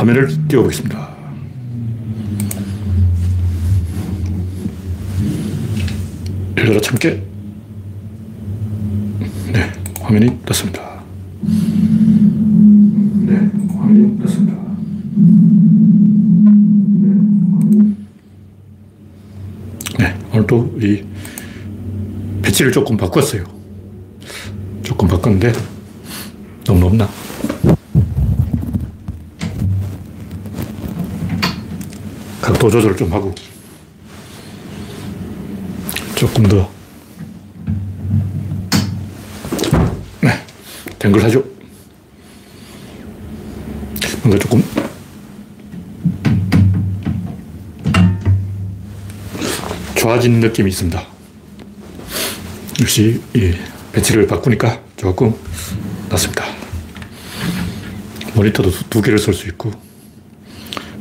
화면을 띄워보겠습니다. 열려라 참깨. 네, 화면이 떴습니다. 네, 화면이 떴습니다. 네, 오늘도 이 배치를 조금 바꿨어요. 조금 바꿨는데 너무 높나? 각도 조절을 좀 하고 조금 더 네, 된 걸 하죠. 뭔가 조금 좋아진 느낌이 있습니다. 역시 이 배치를 바꾸니까 조금 낫습니다. 모니터도 두 개를 쓸 수 있고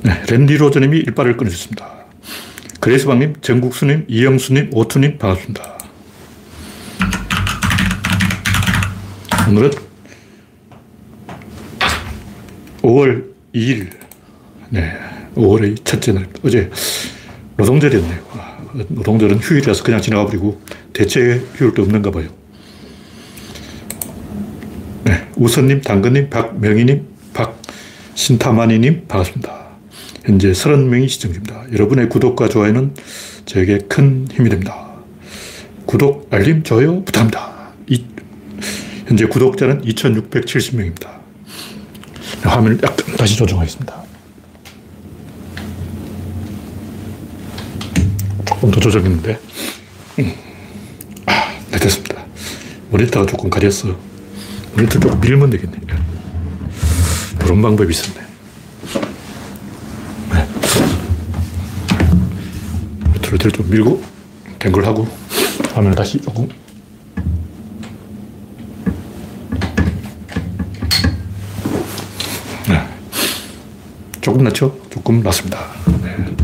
네, 랜디 로저님이 일발을 끊으셨습니다. 그레이스방님, 정국수님, 이영수님, 오투님 반갑습니다. 오늘은 5월 2일, 네, 5월의 첫째 날, 어제 노동절이었네요. 노동절은 휴일이라서 그냥 지나가 버리고 대체 휴일도 없는가 봐요. 네, 우선님, 당근님, 박명희님, 박신타마니님 반갑습니다. 현재 30명이 시청 중입니다. 여러분의 구독과 좋아요는 저에게 큰 힘이 됩니다. 구독, 알림, 좋아요 부탁합니다. 이, 현재 구독자는 2670명입니다. 화면을 약간 다시 조정하겠습니다. 조금 더 조정했는데. 음. 아, 네, 됐습니다. 모니터가 조금 가렸어. 모니터 좀 밀면 되겠네. 그런 방법이 있었네. 밑으로 좀 밀고 된걸 하고 화면을 다시 조금 네. 조금 낫죠? 조금 낫습니다. 네.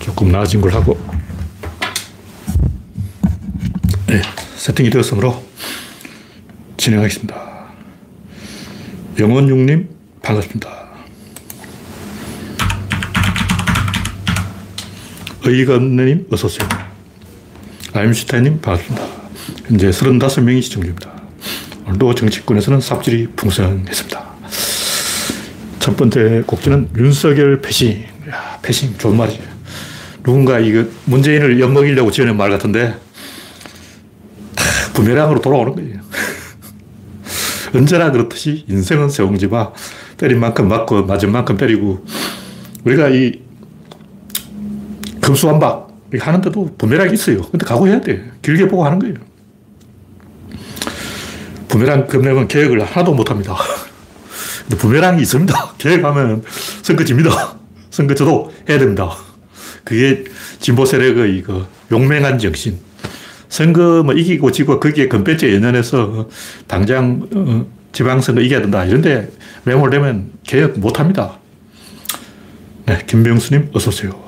조금 나아진 걸 하고 네. 세팅이 되었으므로 진행하겠습니다. 영원육님 반갑습니다. 의건님 어서 오세요. 아임슈타인님 반갑습니다. 현재 35명이 시청 중입니다. 오늘도 정치권에서는 삽질이 풍성했습니다. 첫 번째 곡지는 윤석열 패싱. 야, 패싱 좋은 말이죠. 누군가 이거 문재인을 엿먹이려고 지어낸 말 같은데 부메랑으로 돌아오는 거예요. 언제나 그렇듯이 인생은 세옹지마 때린 만큼 맞고 맞은 만큼 때리고 우리가 이 금수한박 하는데도 부메랑이 있어요. 근데 각오해야 돼. 길게 보고 하는 거예요. 부메랑 금액은 계획을 하나도 못 합니다. 근데 부메랑이 있습니다. 계획하면 선거 집니다. 선거 저도 해야 됩니다. 그게 진보 세력의 그 용맹한 정신. 선거 뭐 이기고 지고 거기에 금배지 연연해서 당장 어, 지방선거 이겨야 된다. 이런데 매몰되면 개혁 못 합니다. 네, 김병수님 어서 오세요.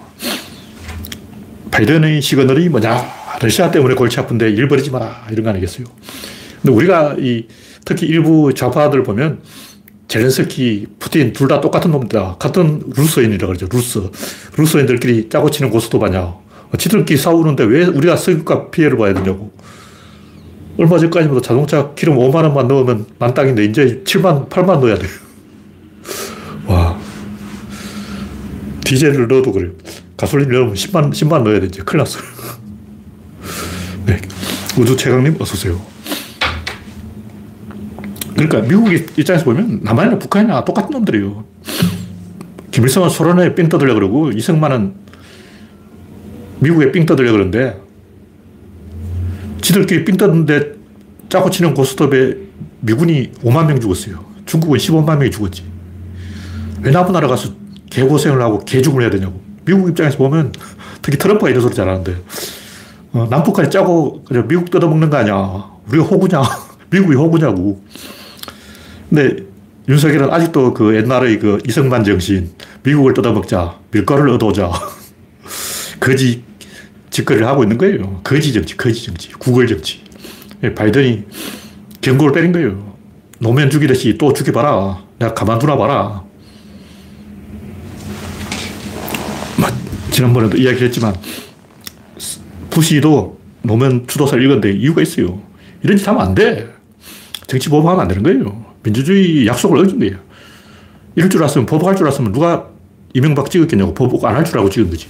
바이든의 시그널이 뭐냐? 러시아 때문에 골치 아픈데 일 벌이지 마라. 이런 거 아니겠어요? 근데 우리가 이 특히 일부 좌파들 보면 젤렌스키, 푸틴 둘 다 똑같은 놈이다. 같은 루스인이라고 그러죠. 루스. 루스인들끼리 짜고 치는 고스톱 아냐. 지들끼리 싸우는데 왜 우리가 성과 피해를 봐야 되냐고. 얼마 전까지만 자동차 기름 5만 원만 넣으면 만 땅인데 이제 7만, 8만 넣어야 돼. 와. 디젤을 넣어도 그래요. 가솔린 넣으면 10만, 10만 넣어야 돼. 이제 큰일 났어요. 네. 우주 최강님, 어서오세요. 그러니까 미국의 입장에서 보면 남한이나 북한이나 똑같은 놈들이에요. 김일성은 소련에 삥 떠들려 그러고 이승만은 미국에 삥 떠들려 그러는데 지들끼리 삥 떠드는데 짜고 치는 고스톱에 미군이 5만 명 죽었어요. 중국은 15만 명이 죽었지. 왜 나쁜 나라 가서 개고생을 하고 개죽을 해야 되냐고. 미국 입장에서 보면 특히 트럼프가 이런 소리 잘하는데 어, 남북한이 짜고 그냥 미국 뜯어먹는 거 아니야. 우리가 호구냐. 미국이 호구냐고. 근데 윤석열은 아직도 그 옛날의 그 이승만 정신, 미국을 뜯어먹자, 밀가루를 얻어오자. 거지 짓거리를 하고 있는 거예요. 거지 정치, 거지 정치, 구걸 정치. 예, 바이든이 경고를 때린 거예요. 노면 죽이듯이 또 죽여봐라. 내가 가만두나 봐라. 지난번에도 이야기했지만 부시도 노무현 추도사를 읽었는데 이유가 있어요. 이런 짓 하면 안 돼. 정치 보복하면 안 되는 거예요. 민주주의 약속을 어긴 거예요. 이럴 줄 알았으면, 보복할 줄 알았으면 누가 이명박 찍었겠냐고 보복 안 할 줄 알고 찍은 거지.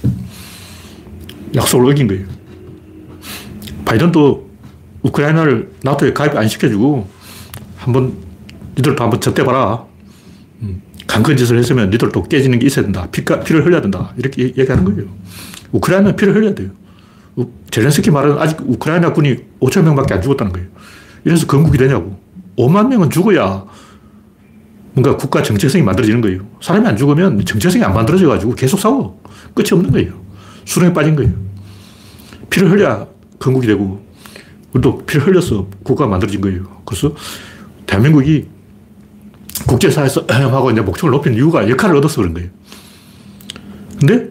약속을 어긴 거예요. 바이든도 우크라이나를 나토에 가입 안 시켜주고 한번 니들도 한번 젖대봐라. 음, 강큰 짓을 했으면 니들도 깨지는 게 있어야 된다. 피가, 피를 흘려야 된다. 이렇게 얘기하는 거예요. 우크라이나는 피를 흘려야 돼요. 제렌스키 말은 아직 우크라이나 군이 5천 명밖에 안 죽었다는 거예요. 이래서 건국이 되냐고. 5만 명은 죽어야 뭔가 국가 정체성이 만들어지는 거예요. 사람이 안 죽으면 정체성이 안 만들어져가지고 계속 싸워. 끝이 없는 거예요. 수렁에 빠진 거예요. 피를 흘려야 건국이 되고, 우리도 피를 흘려서 국가가 만들어진 거예요. 그래서 대한민국이 국제사회에서 하고 이제 목적을 높이는 이유가 역할을 얻어서 그런 거예요. 근데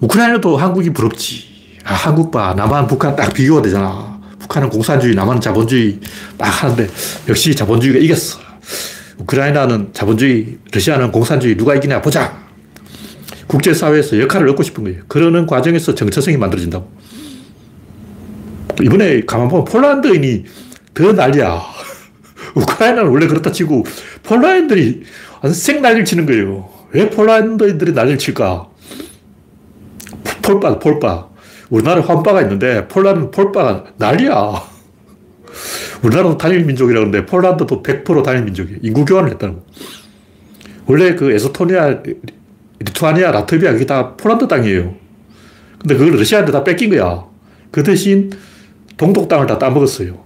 우크라이나도 한국이 부럽지. 아, 한국 봐. 남한, 북한 딱 비교가 되잖아. 북한은 공산주의, 남한은 자본주의 딱 하는데 역시 자본주의가 이겼어. 우크라이나는 자본주의, 러시아는 공산주의 누가 이기냐 보자. 국제사회에서 역할을 얻고 싶은 거예요. 그러는 과정에서 정체성이 만들어진다고. 이번에 가만 보면 폴란드인이 더 난리야. 우크라이나는 원래 그렇다 치고 폴란드인들이 생 난리를 치는 거예요. 왜 폴란드인들이 난리를 칠까? 폴바, 폴바. 우리나라 환바가 있는데 폴란드는 폴바가 난리야. 우리나라도 단일 민족이라고 하는데 폴란드도 100% 단일 민족이에요. 인구 교환을 했다는 거. 원래 그 에스토니아, 리투아니아, 라트비아 그게 다 폴란드 땅이에요. 근데 그걸 러시아한테 다 뺏긴 거야. 그 대신 동독 땅을 다 따먹었어요.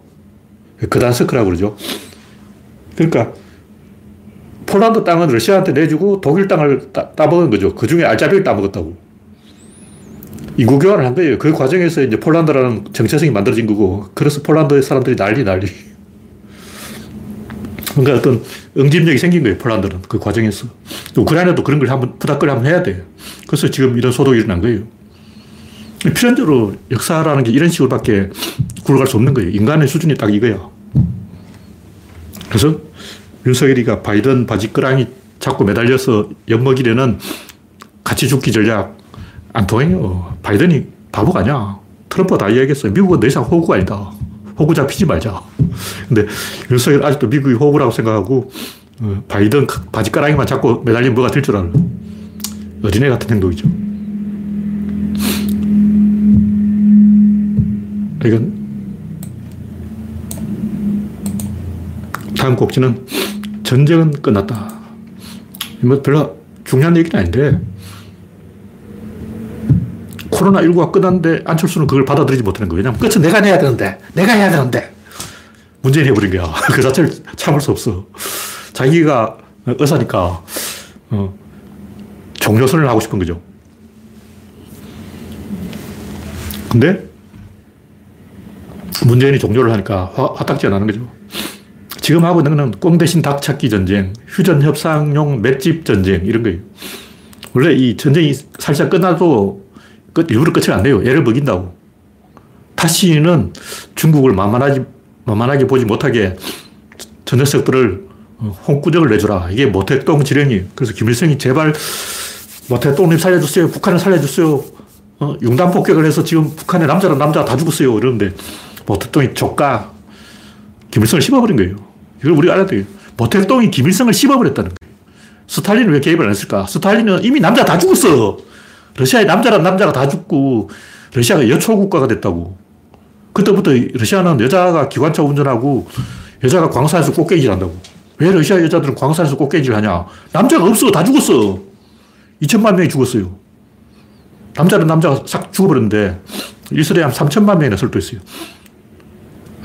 그단스크라고 그러죠. 그러니까 폴란드 땅은 러시아한테 내주고 독일 땅을 따, 따먹은 거죠. 그 중에 알자비를 따먹었다고. 인구 교환을 한 거예요. 그 과정에서 이제 폴란드라는 정체성이 만들어진 거고, 그래서 폴란드의 사람들이 난리 난리. 뭔가 어떤 응집력이 생긴 거예요, 폴란드는. 그 과정에서. 우크라이나도 그런 걸 한번 부닥거리 한번 해야 돼요. 그래서 지금 이런 소동이 일어난 거예요. 필연적으로 역사라는 게 이런 식으로밖에 굴러갈 수 없는 거예요. 인간의 수준이 딱 이거야. 그래서 윤석열이가 바이든 바지끄랑이 자꾸 매달려서 엿먹이려는 같이 죽기 전략 안 통해요. 바이든이 바보가 아니야. 트럼프가 다 이야기했어요. 미국은 더 이상 호구가 아니다. 호구 잡히지 말자. 근데 윤석열 아직도 미국이 호구라고 생각하고 어, 바이든 바지가랑이만 잡고 매달리면 뭐가 될 줄 알아. 어린애 같은 행동이죠. 이건 다음 곡지는 전쟁은 끝났다. 뭐 별로 중요한 얘기는 아닌데 코로나19가 끝났는데 안철수는 그걸 받아들이지 못하는 거예요. 왜냐면 끝은 내가 내야 되는데, 내가 해야 되는데. 문재인이 해버린 거야. 그 자체를 참을 수 없어. 자기가 의사니까, 어, 종료선을 하고 싶은 거죠. 근데 문재인이 종료를 하니까 화, 화딱지가 나는 거죠. 지금 하고 있는 거는 꽁 대신 닭 찾기 전쟁, 휴전 협상용 맷집 전쟁, 이런 거예요. 원래 이 전쟁이 살짝 끝나도 끝, 일부러 끝을 안 내요. 애를 먹인다고. 다시는 중국을 만만하지, 만만하게 보지 못하게 저 녀석들을 홍구적을 내주라. 이게 모택동 지령이에요. 그래서 김일성이 제발 모택동님 살려주세요. 북한을 살려주세요. 어, 융단 폭격을 해서 지금 북한의 남자랑 남자가 다 죽었어요. 이러는데 모택동이 조까 김일성을 씹어버린 거예요. 이걸 우리가 알아야 돼요. 모택동이 김일성을 씹어버렸다는 거예요. 스탈린은 왜 개입을 안 했을까? 스탈린은 이미 남자 다 죽었어. 러시아의 남자란 남자가 다 죽고 러시아가 여초국가가 됐다고. 그때부터 러시아는 여자가 기관차 운전하고 여자가 광산에서 꽃게질 한다고. 왜 러시아 여자들은 광산에서 꽃게질 하냐? 남자가 없어. 다 죽었어. 2천만 명이 죽었어요. 남자는 남자가 싹 죽어버렸는데 이스라엘 한 3천만 명이나 설도했어요.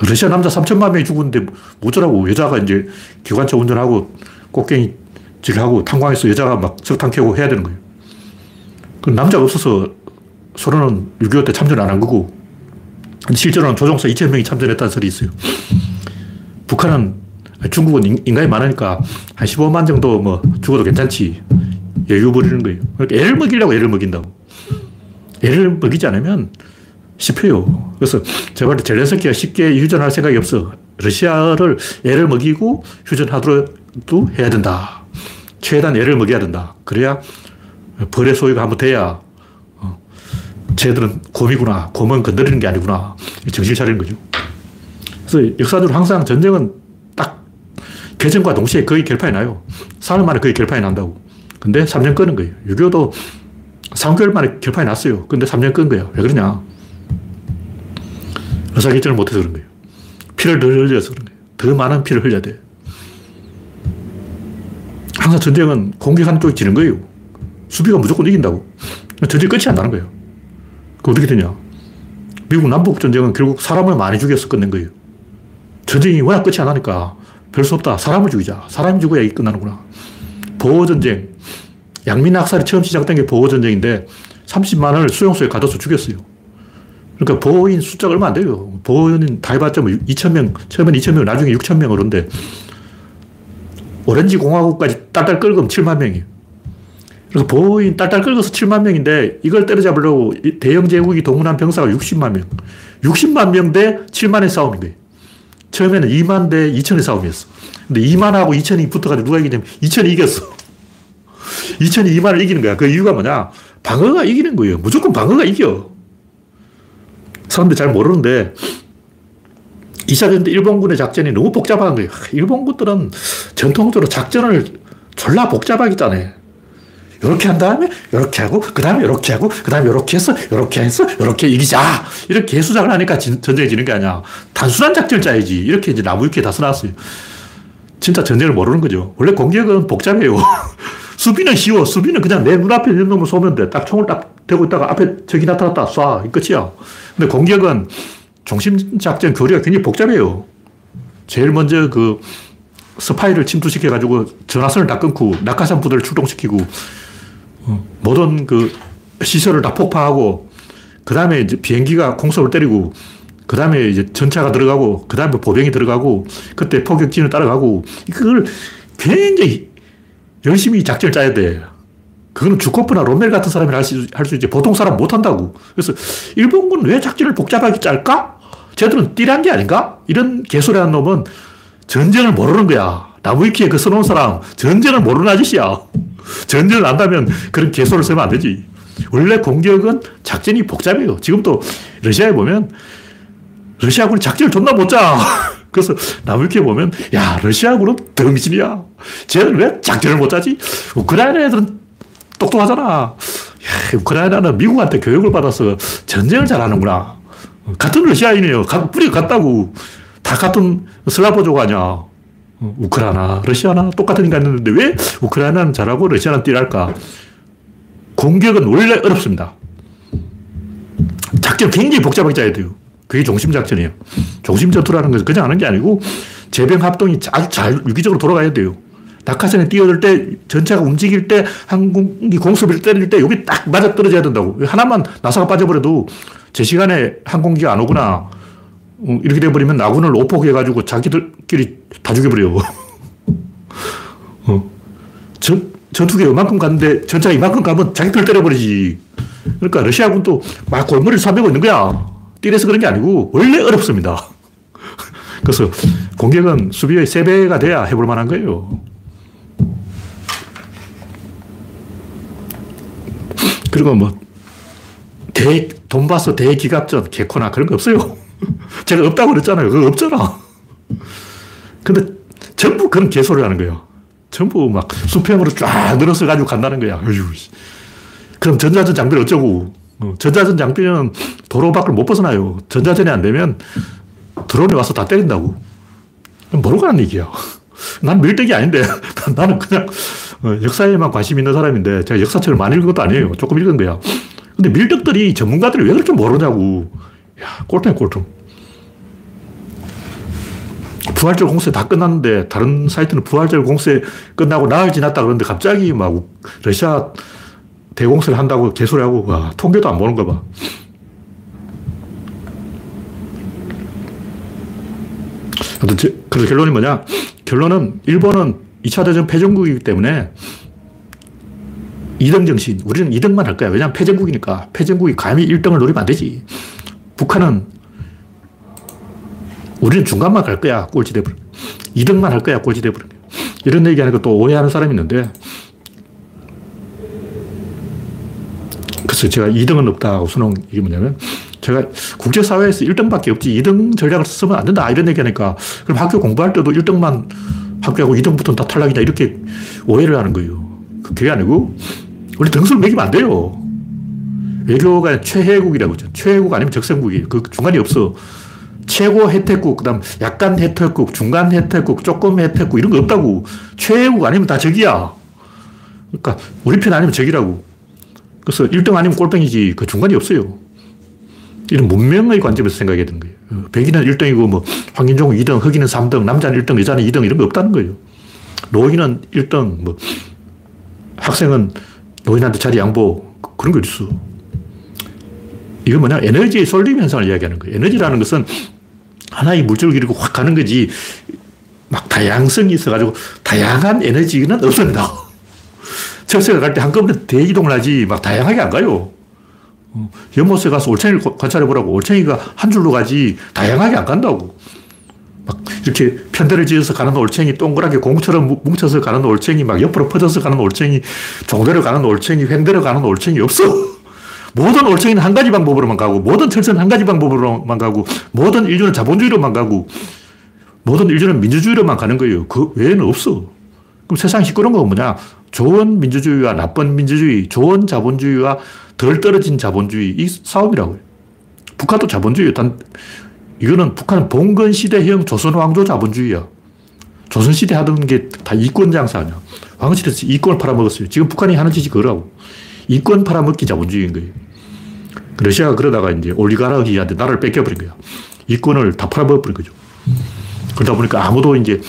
러시아 남자 3천만 명이 죽었는데 뭐더라고. 여자가 이제 기관차 운전하고 꽃갱이 질하고 탄광에서 여자가 막 석탄 캐고 해야 되는 거예요. 그 남자가 없어서 소련은 6.25 때 참전 안 한 거고, 실제로는 조종사 2천 명이 참전했다는 설이 있어요. 북한은, 중국은 인간이 많으니까 한 15만 정도 뭐 죽어도 괜찮지. 여유 부리는 거예요. 그러니까 애를 먹이려고 애를 먹인다고. 애를 먹이지 않으면 씹혀요. 그래서 제발 젤렌스키가 쉽게 휴전할 생각이 없어. 러시아를 애를 먹이고 휴전하더라도 해야 된다. 최대한 애를 먹여야 된다. 그래야 벌의 소유가 한번 돼야 어, 쟤들은 곰이구나. 곰은 건드리는 게 아니구나. 정신 차리는 거죠. 그래서 역사적으로 항상 전쟁은 딱 개전과 동시에 거의 결판이 나요. 3일 만에 거의 결판이 난다고. 근데 3년 끄는 거예요. 6.25도 3개월 만에 결판이 났어요. 근데 3년 끈 거예요. 왜 그러냐. 의사결정을 못해서 그런 거예요. 피를 더 흘려서 그런 거예요. 더 많은 피를 흘려야 돼. 항상 전쟁은 공격하는 쪽이 지는 거예요. 수비가 무조건 이긴다고. 전쟁 끝이 안 나는 거예요. 그 어떻게 되냐. 미국 남북 전쟁은 결국 사람을 많이 죽여서 끝낸 거예요. 전쟁이 워낙 끝이 안 나니까 별 수 없다. 사람을 죽이자. 사람이 죽어야 이 끝나는구나. 보호전쟁. 양민 학살이 처음 시작된 게 보호전쟁인데 30만을 수용소에 가둬서 죽였어요. 그러니까 보호인 숫자가 얼마 안 돼요. 보호인 다 해봤자 뭐 2,000명, 처음엔 2,000명, 나중에 6,000명 그런데 오렌지 공화국까지 딸딸 끌고 7만 명이에요. 그래서 보호인 딸딸 끌어서 7만 명인데 이걸 때려잡으려고 대영 제국이 동원한 병사가 60만 명. 60만 명 대 7만의 싸움인 거예요. 처음에는 2만 대 2천의 싸움이었어. 근데 2만하고 2천이 붙어가지고 누가 이기냐면 2천이 이겼어. 2천이 2만을 이기는 거야. 그 이유가 뭐냐? 방어가 이기는 거예요. 무조건 방어가 이겨. 사람들이 잘 모르는데 2차 전쟁 일본군의 작전이 너무 복잡한 거예요. 일본군들은 전통적으로 작전을 졸라 복잡하게 짜네. 이렇게 한 다음에 이렇게 하고 그 다음에 이렇게 하고 그 다음에 이렇게 해서 이렇게 해서 이렇게 이기자. 이렇게 수작을 하니까 전쟁이 지는 게 아니야. 단순한 작전을 짜야지. 이렇게 이제 나무 위키에 다 써놨어요. 진짜 전쟁을 모르는 거죠. 원래 공격은 복잡해요. 수비는 쉬워. 수비는 그냥 내 눈앞에 있는 놈을 쏘면 돼딱 총을 딱 대고 있다가 앞에 적이 나타났다. 쏴. 끝이야. 근데 공격은 중심작전 교리가 굉장히 복잡해요. 제일 먼저 그 스파이를 침투시켜가지고 전화선을 다 끊고 낙하산 부대를 출동시키고 어, 모든 그 시설을 다 폭파하고, 그 다음에 이제 비행기가 공속을 때리고, 그 다음에 이제 전차가 들어가고, 그 다음에 보병이 들어가고, 그때 포격진을 따라가고, 그걸 굉장히 열심히 작전을 짜야 돼. 그거는 주코프나 롬멜 같은 사람이 할 수, 할 수 있지. 보통 사람 못 한다고. 그래서 일본군 왜 작전을 복잡하게 짤까? 쟤들은 띠란 게 아닌가? 이런 개소리 하는 놈은 전쟁을 모르는 거야. 나무위키에 그 써놓은 사람 전쟁을 모르는 아저씨야. 전쟁을 안다면 그런 개소를 쓰면 안 되지. 원래 공격은 작전이 복잡해요. 지금도 러시아에 보면 러시아군이 작전을 존나 못 짜. 그래서 나무위키에 보면 야 러시아군은 덩신이야. 쟤는 왜 작전을 못 짜지? 우크라이나 애들은 똑똑하잖아. 야, 우크라이나는 미국한테 교육을 받아서 전쟁을 잘하는구나. 같은 러시아인이에요. 뿌리가 같다고. 다 같은 슬라브족 아니야. 우크라이나, 러시아나 똑같은 인간이었는데 왜 우크라이나는 잘하고 러시아는 띠랄까? 공격은 원래 어렵습니다. 작전 굉장히 복잡하게 짜야 돼요. 그게 종심작전이에요. 종심전투라는 것은 그냥 하는 게 아니고 재병 합동이 아주 잘 유기적으로 돌아가야 돼요. 낙하산에 뛰어들 때, 전차가 움직일 때, 항공기 공습을 때릴 때, 여기 딱 맞아 떨어져야 된다고. 하나만 나사가 빠져버려도 제 시간에 항공기가 안 오거나, 어, 이렇게 돼버리면 나군을 오폭해가지고 자기들끼리 다 죽여버려. 어. 전, 전투기 이만큼 갔는데 전차가 이만큼 가면 자기들 때려버리지. 그러니까 러시아군도 막 골머리를 싸매고 있는 거야. 띠래서 그런 게 아니고 원래 어렵습니다. 그래서 공격은 수비의 3배가 돼야 해볼 만한 거예요. 그리고 뭐, 대, 돈바스 대기갑전, 개코나 그런 거 없어요. 제가 없다고 그랬잖아요. 그거 없잖아. 근데 전부 그런 개소리를 하는 거예요. 전부 막 수평으로 쫙 늘어서 가지고 간다는 거야. 어휴. 그럼 전자전 장비는 어쩌고. 어, 전자전 장비는 도로 밖을 못 벗어나요. 전자전이 안 되면 드론이 와서 다 때린다고. 모르고 하는 얘기야. 난 밀떡이 아닌데. 나는 그냥 어, 역사에만 관심 있는 사람인데 제가 역사책을 많이 읽은 것도 아니에요. 조금 읽은 거야. 근데 밀떡들이 전문가들이 왜 그렇게 모르냐고. 야, 꼴통 꼴통. 부활절 공세 다 끝났는데 다른 사이트는 부활절 공세 끝나고 나흘 지났다 그러는데 갑자기 막 러시아 대공세를 한다고 개소리하고 와, 통계도 안 보는 거 봐. 그래서 결론이 뭐냐? 결론은 일본은 2차 대전 패전국이기 때문에 2등 정신. 우리는 2등만 할 거야. 왜냐면 패전국이니까. 패전국이 감히 1등을 노리면 안 되지. 북한은 우리는 중간만 갈 거야. 꼴찌 돼버려. 2등만 할 거야. 꼴찌 돼버려. 이런 얘기 하니까 또 오해하는 사람이 있는데 그래서 제가 2등은 없다고 수능 이게 뭐냐면 제가 국제사회에서 1등밖에 없지 2등 전략을 쓰면 안 된다 이런 얘기 하니까 그럼 학교 공부할 때도 1등만 합격하고 2등부터는 다 탈락이다 이렇게 오해를 하는 거예요. 그게 아니고 우리 등수를 매기면 안 돼요. 외교가 최혜국이라고 하죠. 최혜국 아니면 적성국이에요. 그 중간이 없어. 최고 혜택국, 그 다음 약간 혜택국, 중간 혜택국, 조금 혜택국, 이런 거 없다고. 최혜국 아니면 다 적이야. 그러니까 우리 편 아니면 적이라고. 그래서 1등 아니면 꼴등이지. 그 중간이 없어요. 이런 문명의 관점에서 생각해야 되는 거예요. 어, 백인은 1등이고, 뭐, 황인종은 2등, 흑인은 3등, 남자는 1등, 여자는 2등, 이런 거 없다는 거예요. 노인은 1등, 뭐, 학생은 노인한테 자리 양보, 그런 거 있어. 이건 뭐냐, 에너지의 쏠림 현상을 이야기하는 거예요. 에너지라는 것은 하나의 물질을 기르고 확 가는 거지, 막 다양성이 있어가지고, 다양한 에너지는 없습니다. 철새가 갈 때 한꺼번에 대이동을 하지, 막 다양하게 안 가요. 어, 연못에 가서 올챙이를 관찰해 보라고. 올챙이가 한 줄로 가지, 다양하게 안 간다고. 막 이렇게 편대를 지어서 가는 올챙이, 동그랗게 공처럼 뭉쳐서 가는 올챙이, 막 옆으로 퍼져서 가는 올챙이, 종대로 가는 올챙이, 횡대로 가는 올챙이 없어. 모든 올챙이는 한 가지 방법으로만 가고, 모든 철새는 한 가지 방법으로만 가고, 모든 인류는 자본주의로만 가고, 모든 인류는 민주주의로만 가는 거예요. 그 외에는 없어. 그럼 세상이 시끄러운 건 뭐냐? 좋은 민주주의와 나쁜 민주주의, 좋은 자본주의와 덜 떨어진 자본주의, 이 싸움이라고요. 북한도 자본주의. 단, 이거는 북한은 봉건 시대형 조선 왕조 자본주의야. 조선 시대 하던 게 다 이권 장사 아니야. 왕실에서 이권을 팔아먹었어요. 지금 북한이 하는 짓이 그거라고. 이권 팔아먹기 자본주의인 거예요. 러시아가 그러다가 이제 올리가르히한테 나라를 뺏겨버린 거야. 이권을 다 팔아먹어버린 거죠. 그러다 보니까 아무도 이제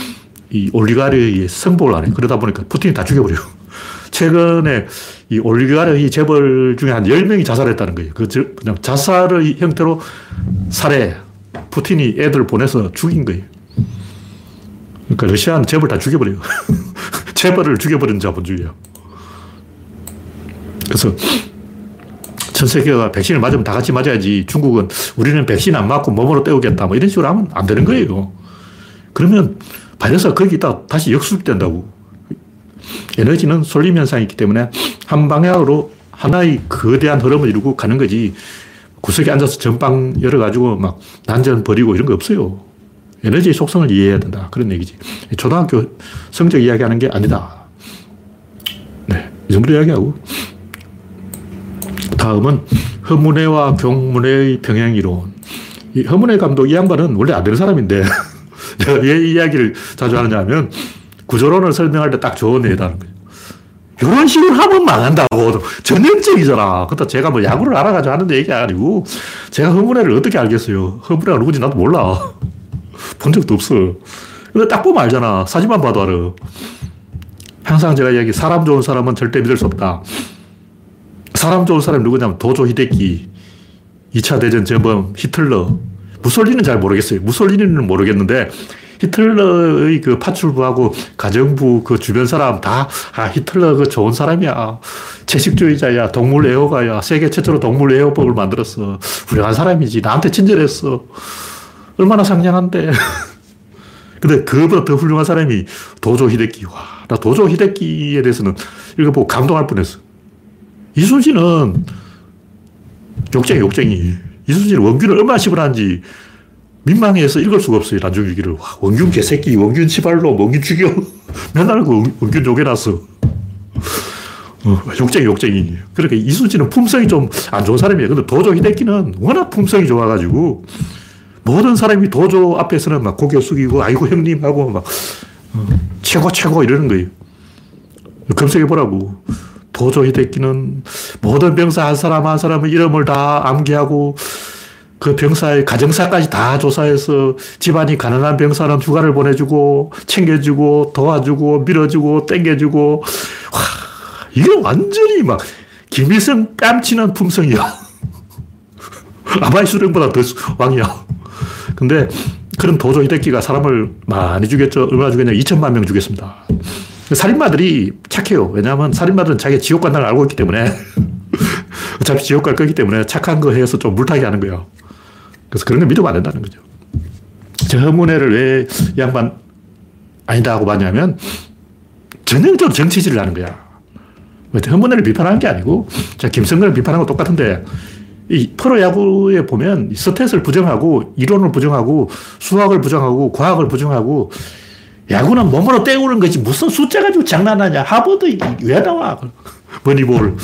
이 올리가르히의 성복을 안 해. 그러다 보니까 푸틴이 다 죽여버려. 최근에 이 올리가르히 재벌 중에 한 10명이 자살했다는 거예요. 그, 그냥 자살의 형태로 살해. 푸틴이 애들 보내서 죽인 거예요. 그러니까 러시아는 재벌 다 죽여버려요. 재벌을 죽여버린 자본주의야. 그래서 전 세계가 백신을 맞으면 다 같이 맞아야지. 중국은 우리는 백신 안 맞고 몸으로 때우겠다. 뭐 이런 식으로 하면 안 되는 거예요. 그러면 바이러스가 거기 있다 다시 역수된다고. 에너지는 쏠림 현상이 있기 때문에 한 방향으로 하나의 거대한 흐름을 이루고 가는 거지. 구석에 앉아서 전방 열어가지고 막 난전 버리고 이런 거 없어요. 에너지의 속성을 이해해야 된다. 그런 얘기지. 초등학교 성적 이야기하는 게 아니다. 네. 이 정도 이야기하고. 다음은 허문회와 경문회의 평행이론. 이 허문회 감독 이 양반은 원래 안 되는 사람인데 내가 왜 이야기를 자주 하느냐 하면 구조론을 설명할 때 딱 좋은 예다는 거예요. 이런 식으로 하면 망한다고. 전형적이잖아. 그렇다 제가 뭐 야구를 알아가지고 하는 얘기 아니고 제가 허문회를 어떻게 알겠어요. 허문회가 누군지 나도 몰라. 본 적도 없어. 근데 딱 보면 알잖아. 사진만 봐도 알아. 항상 제가 이야기 사람 좋은 사람은 절대 믿을 수 없다. 사람 좋은 사람이 누구냐면 도조 히데키, 2차 대전 전범, 히틀러. 무솔리는 잘 모르겠어요. 무솔리니는 모르겠는데 히틀러의 그 파출부하고 가정부 그 주변 사람 다, 아, 히틀러 그 좋은 사람이야. 채식주의자야. 동물 애호가야. 세계 최초로 동물 애호법을 만들었어. 훌륭한 사람이지. 나한테 친절했어. 얼마나 상냥한데. 근데 그보다 더 훌륭한 사람이 도조 히데키. 와, 나 도조 히데키에 대해서는 읽어보고 감동할 뻔했어. 이순신은 욕쟁이, 욕쟁이. 이순신은 원균을 얼마나 시분한지 민망해서 읽을 수가 없어요, 난중일기를. 와, 원균 개새끼, 원균 치발로, 원균 죽여. 맨날 그 원균 욕해놨어. 어, 욕쟁이, 욕쟁이. 그러니까 이순신은 품성이 좀 안 좋은 사람이에요. 근데 도조 히데키는 워낙 품성이 좋아가지고 모든 사람이 도조 앞에서는 막 고개 숙이고, 아이고 형님 하고 막 어, 최고, 최고 이러는 거예요. 검색해보라고. 도조 히데키는 모든 병사 한 사람 한 사람의 이름을 다 암기하고 그 병사의 가정사까지 다 조사해서 집안이 가난한 병사는 휴가를 보내주고 챙겨주고 도와주고 밀어주고 땡겨주고 와 이게 완전히 막 김일성 뺨치는 품성이야. 아마이 수령보다 더 왕이야. 근데 그런 도조 히데키가 사람을 많이 죽였죠. 얼마나 죽였냐? 2천만 명 죽였습니다. 살인마들이 착해요. 왜냐하면 살인마들은 자기가 지옥 간다는 알고 있기 때문에 어차피 지옥 갈 거기 때문에 착한 거 해서 좀 물타기 하는 거예요. 그래서 그런 걸 믿으면 안 된다는 거죠. 저 허문회를 왜 양반 아니다 하고 봤냐면 전형적으로 정치질을 하는 거야. 헌문회를 비판하는 게 아니고, 자, 김성근을 비판하는 거 똑같은데, 이 프로야구에 보면 스탯을 부정하고, 이론을 부정하고, 수학을 부정하고, 과학을 부정하고, 야구는 몸으로 때우는 거지. 무슨 숫자 가지고 장난하냐. 하버드 왜 나와? 머니볼.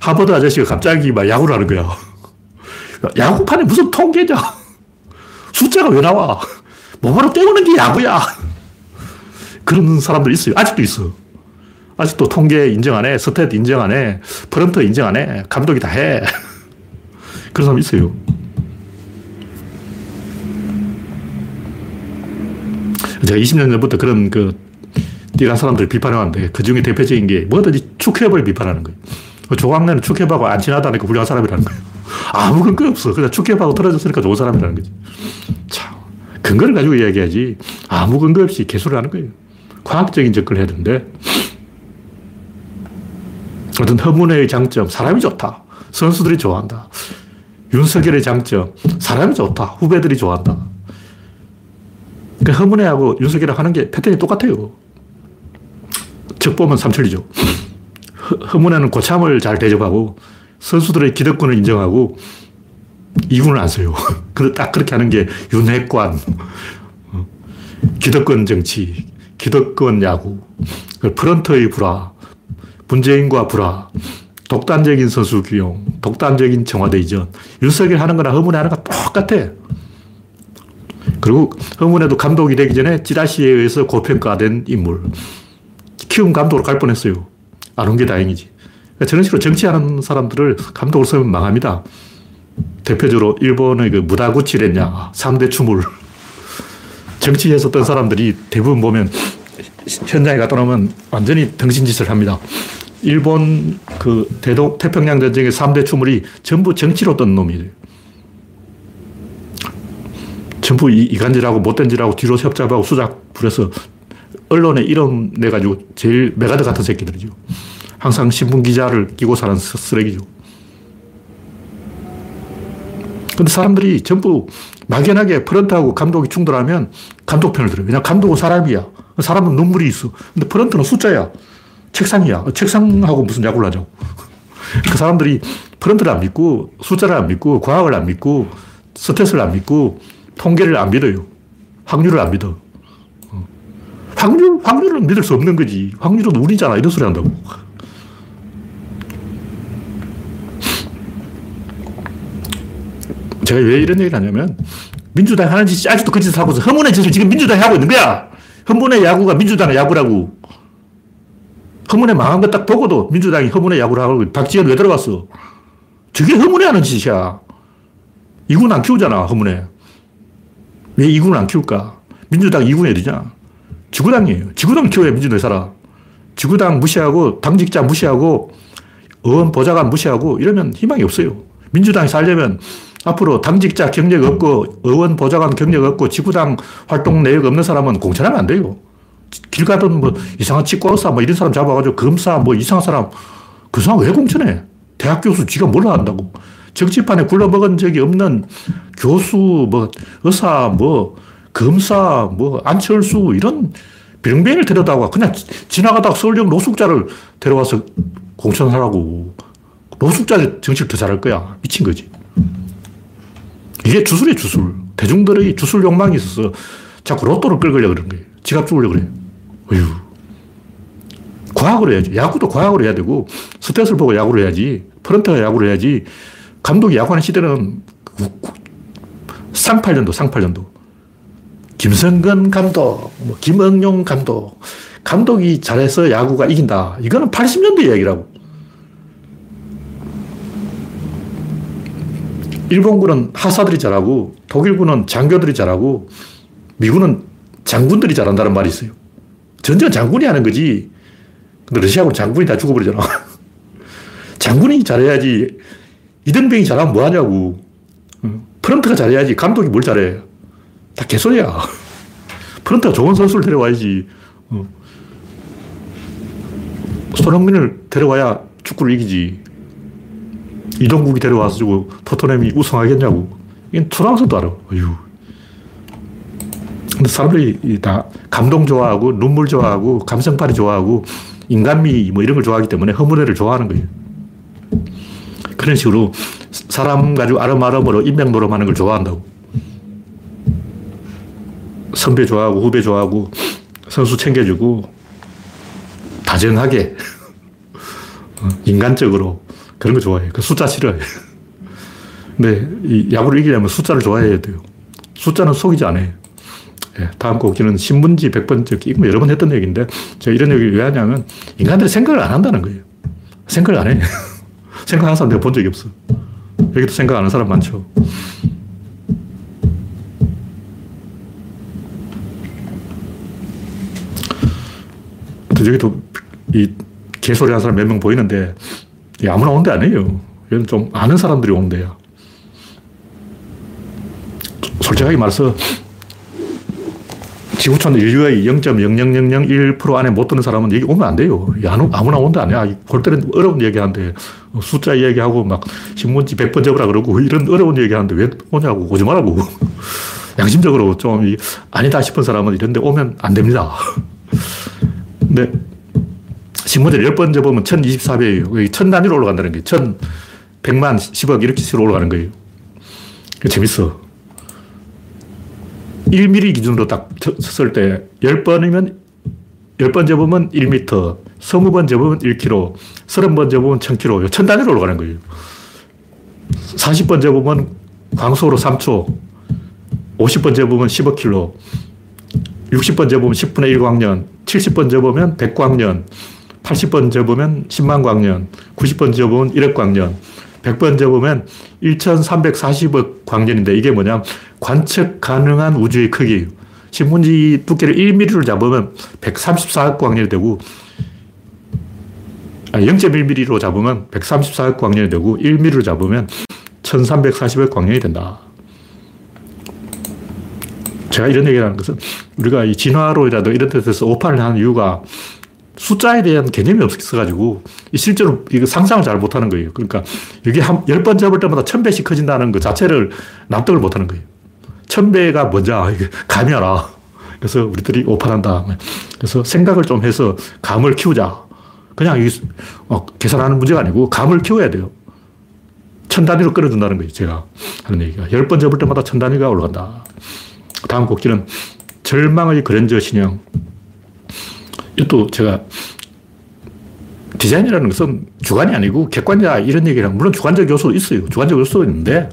하버드 아저씨가 갑자기 막 야구를 하는 거야. 야구판에 무슨 통계냐. 숫자가 왜 나와? 몸으로 때우는 게 야구야. 그런 사람들 있어요. 아직도 있어. 아직도 통계 인정 안 해. stat 인정 안 해. 프런트 인정 안 해. 감독이 다 해. 그런 사람 있어요. 제가 20년 전부터 그런 그 띠간 사람들을 비판해왔는데 그 중에 대표적인 게 뭐든지 축협을 비판하는 거예요. 그 조광래는 축협하고 안 친하다니까 훌륭한 사람이라는 거예요. 아무 근거 없어. 그냥 축협하고 떨어졌으니까 좋은 사람이라는 거지. 참. 근거를 가지고 이야기하지. 아무 근거 없이 개소를 하는 거예요. 과학적인 접근을 해야 되는데. 어떤 허문회의 장점, 사람이 좋다. 선수들이 좋아한다. 윤석열의 장점, 사람이 좋다. 후배들이 좋아한다. 그 허문회하고 윤석열하고 하는 게 패턴이 똑같아요. 적 보면 삼천리죠. 허문회는 고참을 잘 대접하고 선수들의 기득권을 인정하고 이군을 안 써요. 딱 그렇게 하는 게 윤핵관, 어, 기득권 정치, 기득권 야구, 프런트의 불화, 문재인과 불화, 독단적인 선수 기용, 독단적인 청와대 이전, 윤석열 하는 거나 허문회 하는 거 똑같아. 그리고 허문회도 감독이 되기 전에 찌라시에 의해서 고평가된 인물. 키움 감독으로 갈 뻔했어요. 안 온 게 다행이지. 그러니까 저런 식으로 정치하는 사람들을 감독으로 쓰면 망합니다. 대표적으로 일본의 그 무다구치 랬냐 3대 추물. 떤 사람들이 대부분 보면 현장에 갔다 오면 완전히 등신짓을 합니다. 일본 그 대동, 태평양 전쟁의 3대 추물이 전부 정치로 떤 놈이에요. 전부 이간질하고 못된 질하고 뒤로 협잡하고 수작 부려서 언론에 이름 내가지고 제일 메가드 같은 새끼들이죠. 항상 신문 기자를 끼고 사는 쓰레기죠. 근데 사람들이 전부 막연하게 프런트하고 감독이 충돌하면 감독 편을 들어요. 왜냐 감독은 사람이야. 사람은 눈물이 있어. 근데 프런트는 숫자야. 책상이야. 책상하고 무슨 야구를 하죠. 그 사람들이 프런트를 안 믿고, 숫자를 안 믿고, 과학을 안 믿고, stat을 안 믿고, 통계를 안 믿어요. 확률을 안 믿어. 확률, 확률은 믿을 수 없는 거지. 확률은 운이잖아. 이런 소리 한다고. 제가 왜 이런 얘기를 하냐면, 민주당이 하는 짓이 아직도 그 짓을 하고서 허문의 짓을 지금 민주당이 하고 있는 거야. 허문의 야구가 민주당의 야구라고. 허문에 망한 거 딱 보고도 민주당이 허문에 야구를 하고 박지원 왜 들어갔어? 저게 허문에 하는 짓이야. 이군 안 키우잖아, 허문에. 왜 이군을 안 키울까? 민주당 이군이 어디냐? 지구당이에요. 지구당 키워야 민주당이 살아. 지구당 무시하고, 당직자 무시하고, 의원 보좌관 무시하고, 이러면 희망이 없어요. 민주당이 살려면 앞으로 당직자 경력 없고, 의원 보좌관 경력 없고, 지구당 활동 내역 없는 사람은 공천하면 안 돼요. 길 가던 뭐 이상한 치과의사 뭐 이런 사람 잡아가지고 검사 뭐 이상한 사람 그 사람 왜 공천해? 대학 교수 지가 몰라 한다고. 정치판에 굴러먹은 적이 없는 교수, 뭐 의사, 뭐 검사, 뭐 안철수 이런 병뱅이를 데려다가 그냥 지나가다가 서울역 노숙자를 데려와서 공천하라고. 노숙자 정치를 더 잘할 거야. 미친 거지. 이게 주술이에요, 주술. 대중들의 주술 욕망이 있어서 자꾸 로또를 끌으려고 그러는 거예요. 지갑 주려고 그래. 어휴. 과학으로 해야지. 야구도 과학으로 해야 되고, 스탯을 보고 야구를 해야지. 프런트가 야구를 해야지. 감독이 야구하는 시대는 쌍팔년도, 쌍팔년도. 김성근 감독, 뭐 김응용 감독. 감독이 잘해서 야구가 이긴다. 이거는 80년대 이야기라고. 일본군은 하사들이 잘하고, 독일군은 장교들이 잘하고, 미군은 장군들이 잘한다는 말이 있어요. 전쟁은 장군이 하는 거지. 근데 러시아군은 장군이 다 죽어버리잖아. 장군이 잘해야지. 이등병이 잘하면 뭐 하냐고. 프런트가 잘해야지. 감독이 뭘 잘해. 다 개소리야. 프런트가 좋은 선수를 데려와야지. 손흥민을 데려와야 축구를 이기지. 이동국이 데려와서 토트넘이 우승하겠냐고. 이건 초등학생도 알아. 어휴. 근데 사람들이 다 감동 좋아하고 눈물 좋아하고 감성파리 좋아하고 인간미 뭐 이런 걸 좋아하기 때문에 허물애를 좋아하는 거예요. 그런 식으로 사람 가지고 아름아름으로 인맥 노름하는 걸 좋아한다고. 선배 좋아하고 후배 좋아하고 선수 챙겨주고 다정하게 어, 인간적으로 그런 거 좋아해요. 그 숫자 싫어해. 근데 이 야구를 이기려면 숫자를 좋아해야 돼요. 숫자는 속이지 않아요. 예, 다음 곡기는 신문지 100번째 이거 여러 번 했던 얘기인데 제가 이런 얘기를 왜 하냐면 인간들이 생각을 안 한다는 거예요. 생각을 안 해. 생각하는 사람 내가 본 적이 없어. 여기도 생각 안 하는 사람 많죠. 여기도 이 개소리 하는 사람 몇 명 보이는데 아무나 온 데 아니에요. 여기는 좀 아는 사람들이 온 데야. 솔직하게 말해서 지구촌 인류의 0.00001% 안에 못 드는 사람은 여기 오면 안 돼요. 아무나 온다 아니야. 볼 때는 어려운 얘기 하는데 숫자 얘기하고 막 신문지 100번 접으라 그러고 이런 어려운 얘기 하는데 왜 오냐고 말라고. 양심적으로 좀 아니다 싶은 사람은 이런 데 오면 안 됩니다. 근데 신문지를 10번 접으면 1024배예요. 천 단위로 올라간다는 거예요. 천, 백만, 10억 이렇게 식으로 올라가는 거예요. 재밌어. 1mm 기준으로 딱 쳤을 때 10번이면 10번 접으면 1m, 20번 접으면 1km, 30번 접으면 1000km, 1000단위로 올라가는 거예요. 40번 접으면 광속으로 3초, 50번 접으면 15km, 60번 접으면 10분의 1광년, 70번 접으면 100광년, 80번 접으면 10만 광년, 90번 접으면 1억 광년, 100번 접으면 1340억 광년인데 이게 뭐냐 관측 가능한 우주의 크기. 신문지 두께를 1mm로 잡으면 134억 광년이 되고, 아니, 0.1mm로 잡으면 134억 광년이 되고, 1mm로 잡으면 1340억 광년이 된다. 제가 이런 얘기를 하는 것은 우리가 이 진화로라도 이런 데서 오판을 하는 이유가 숫자에 대한 개념이 없어가지고 실제로 이거 상상을 잘 못하는 거예요. 그러니까 이게 한 10번 잡을 때마다 1000배씩 커진다는 것 자체를 납득을 못하는 거예요. 천 배가 뭐냐. 아, 감이 알아. 그래서 우리들이 오판한다. 그래서 생각을 좀 해서 감을 키우자. 그냥 이, 어, 계산하는 문제가 아니고 감을 키워야 돼요. 천 단위로 끌어준다는 거예요. 제가 하는 얘기가. 열 번 접을 때마다 천 단위가 올라간다. 다음 곡지는 절망의 그랜저 신형. 이것도 제가 디자인이라는 것은 주관이 아니고 객관이다 이런 얘기랑 물론 주관적 요소도 있어요. 주관적 요소도 있는데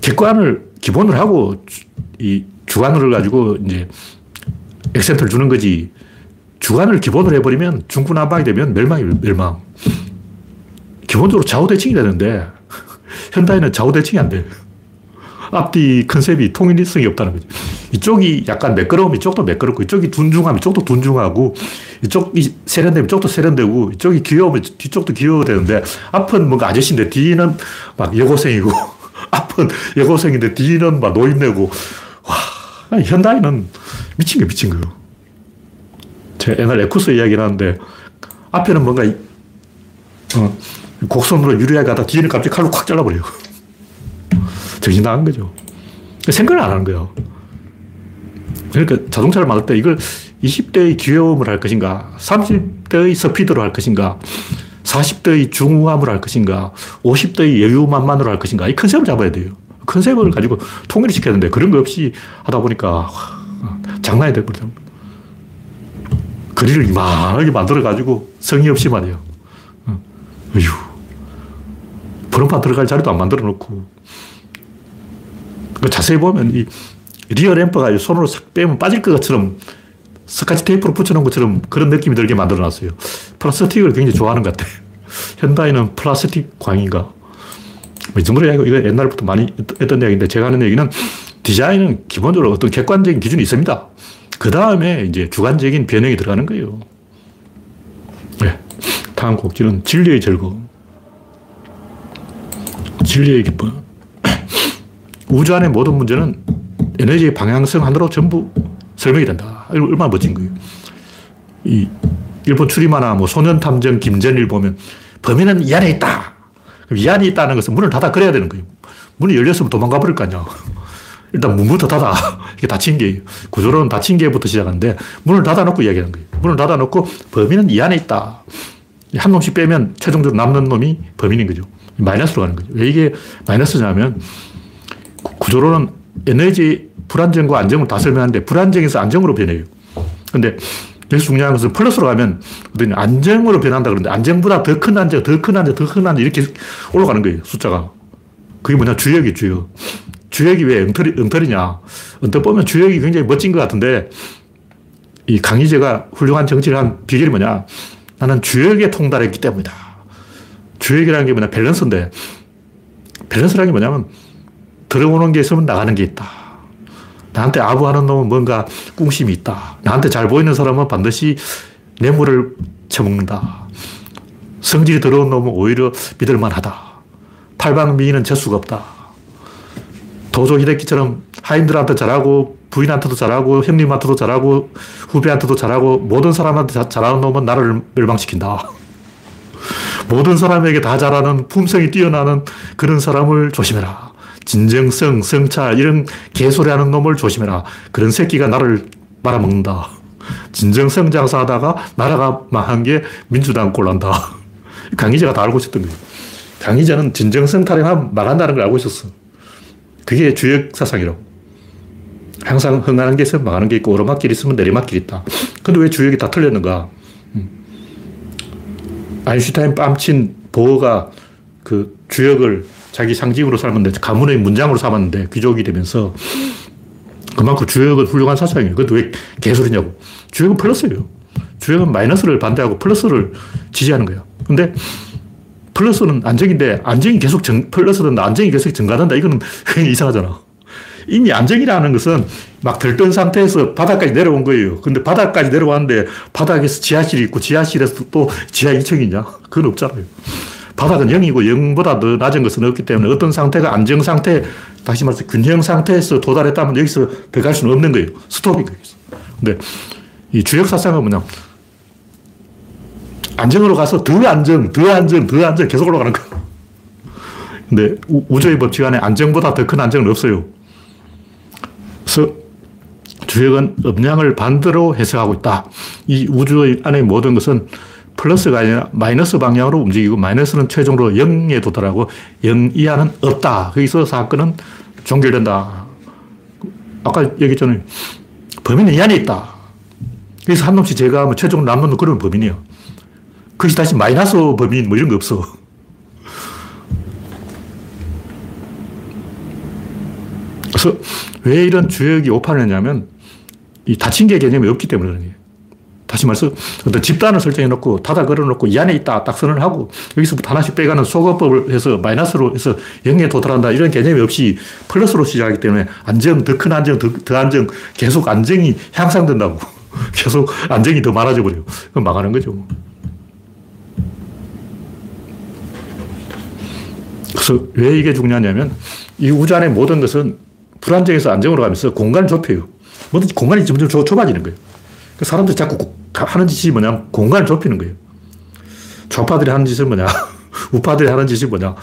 객관을 기본으로 하고 이 주관을 가지고 이제 액센트를 주는 거지. 주관을 기본으로 해버리면 중구난방이 되면 멸망이 멸망. 기본적으로 좌우대칭이 되는데 현대에는 좌우대칭이 안 돼. 앞뒤 컨셉이 통일성이 없다는 거죠. 이쪽이 약간 매끄러우면 이쪽도 매끄럽고, 이쪽이 둔중하면 이쪽도 둔중하고, 이쪽이 세련되면 이쪽도 세련되고, 이쪽이 귀여우면 뒤쪽도 귀여워야 되는데, 앞은 뭔가 아저씨인데 뒤는 막 여고생이고, 앞은 여고생인데 뒤는 막 노인네고, 와, 현다이는 미친 게 미친 거예요. 제가 옛날 에쿠스 이야기를 하는데, 앞에는 뭔가, 어, 곡선으로 유리하게 가다 뒤에는 갑자기 칼로 콱 잘라버려요. 정신 나간 거죠. 생각을 안 하는 거예요. 그러니까 자동차를 만들 때 이걸 20대의 귀여움을 할 것인가, 30대의 스피드로 할 것인가, 40대의 중후함을 할 것인가, 50대의 여유만만으로 할 것인가, 이 컨셉을 잡아야 돼요. 컨셉을 가지고 통일을 시켜야 되는데 그런 거 없이 하다 보니까 장난이 돼버려. 그리를 이만하게 만들어가지고 성의 없이 말이에요. 어휴. 번호판 들어갈 자리도 안 만들어 놓고. 그 자세히 보면 이 리어 램프가 손으로 싹 빼면 빠질 것처럼 스카치 테이프로 붙여놓은 것처럼 그런 느낌이 들게 만들어 놨어요. 플라스틱을 굉장히 좋아하는 것 같아요. 현다이는 플라스틱 광인가? 뭐이 정도로 이야기고, 이거 옛날부터 많이 했던 이야기인데, 제가 하는 얘기는 디자인은 기본적으로 어떤 객관적인 기준이 있습니다. 그 다음에 이제 주관적인 변형이 들어가는 거예요. 네. 다음 곡지는 진리의 즐거움. 진리의 기쁨. 우주 안의 모든 문제는 에너지의 방향성 하나로 전부 설명이 된다. 얼마나 멋진 거예요. 이 일본 추리마나 뭐 소년탐정 김전일 보면 범인은 이 안에 있다. 이 안에 있다는 것은 문을 닫아 그래야 되는 거예요. 문이 열렸으면 도망가 버릴 거 아니야. 일단 문부터 닫아. 이게 닫힌 게 구조로는 닫힌 게부터 시작하는데 문을 닫아놓고 이야기하는 거예요. 문을 닫아놓고 범인은 이 안에 있다. 한 놈씩 빼면 최종적으로 남는 놈이 범인인 거죠. 마이너스로 가는 거죠. 왜 이게 마이너스냐면 구조로는 에너지 불안정과 안정을 다 설명하는데 불안정에서 안정으로 변해요. 근데 여기서 중요한 것은 플러스로 가면 안정으로 변한다 그러는데 안정보다 더 큰 안정, 더 큰 안정, 더 큰 안정 이렇게 올라가는 거예요. 숫자가. 그게 뭐냐? 주역이 주역. 주역이 왜 엉터리, 엉터리냐. 언뜻 보면 주역이 굉장히 멋진 것 같은데 이 강희재가 훌륭한 정치를 한 비결이 뭐냐. 나는 주역에 통달했기 때문이다. 주역이라는 게 뭐냐. 밸런스인데 밸런스라는 게 뭐냐면 들어오는 게 있으면 나가는 게 있다. 나한테 아부하는 놈은 뭔가 꿍심이 있다. 나한테 잘 보이는 사람은 반드시 뇌물을 처먹는다. 성질이 더러운 놈은 오히려 믿을만 하다. 팔방미인은 재수가 없다. 도조 히데키처럼 하인들한테 잘하고 부인한테도 잘하고 형님한테도 잘하고 후배한테도 잘하고 모든 사람한테 잘하는 놈은 나를 멸망시킨다. 모든 사람에게 다 잘하는 품성이 뛰어나는 그런 사람을 조심해라. 진정성, 성찰, 이런 개소리 하는 놈을 조심해라. 그런 새끼가 나를 말아먹는다. 진정성 장사하다가 나라가 망한 게 민주당 꼴난다. 강희재가 다 알고 있었던 거예요. 강희재는 진정성 타령하면 망한다는 걸 알고 있었어. 그게 주역 사상이라고. 항상 흥하는 게 있으면 망하는 게 있고 오르막길 있으면 내리막길 있다. 근데 왜 주역이 다 틀렸는가? 음. 아인슈타인 뺨친 보어가 그 주역을 자기 상징으로 삼았는데 가문의 문장으로 삼았는데 귀족이 되면서 그만큼 주역은 훌륭한 사상이에요. 그것도 왜 개소리냐고. 주역은 플러스예요. 주역은 마이너스를 반대하고 플러스를 지지하는 거예요. 근데 플러스는 안정인데 안정이 계속 정, 플러스는 안정이 계속 증가된다. 이거는 굉장히 이상하잖아. 이미 안정이라는 것은 막 들뜬 상태에서 바닥까지 내려온 거예요. 근데 바닥까지 내려왔는데 바닥에서 지하실이 있고 지하실에서 또 지하 2층이냐? 그건 없잖아요. 바닥은 0이고 0보다 더 낮은 것은 없기 때문에 어떤 상태가 안정 상태, 다시 말해서 균형 상태에서 도달했다면 여기서 더 갈 수는 없는 거예요. 스톱인 거예요. 근데 이 주역 사상은 뭐냐. 안정으로 가서 더 안정, 더 안정, 더 안정 계속 올라가는 거예요. 근데 우주의 법칙 안에 안정보다 더 큰 안정은 없어요. 그래서 주역은 음량을 반대로 해석하고 있다. 이 우주 안의 모든 것은 플러스가 아니라 마이너스 방향으로 움직이고 마이너스는 최종으로 0에 도달하고 0 이하는 없다. 거기서 사건은 종결된다. 아까 얘기했잖아요. 범인은 이 안에 있다. 그래서 한 놈씩 제가 뭐 최종으로 남는 그런 범인이에요. 그것이 다시 마이너스 범인 뭐 이런 거 없어. 그래서 왜 이런 주역이 오판을 했냐면 이 닫힌 게 개념이 없기 때문에 그런 거예요. 다시 말해서 어떤 집단을 설정해 놓고 닫아 걸어 놓고 이 안에 있다 딱 선언을 하고 여기서부터 하나씩 빼가는 소거법을 해서 마이너스로 해서 0에 도달한다 이런 개념이 없이 플러스로 시작하기 때문에 안정, 더 큰 안정, 더, 더 안정, 계속 안정이 향상된다고. 계속 안정이 더 많아져 버려요. 그럼 망하는 거죠. 그래서 왜 이게 중요하냐면 이 우주 안의 모든 것은 불안정에서 안정으로 가면서 공간을 좁혀요. 뭐든지 공간이 점점 좁아지는 거예요. 사람들이 자꾸 하는 짓이 뭐냐 공간을 좁히는 거예요. 좌파들이 하는 짓은 뭐냐? 우파들이 하는 짓이 뭐냐?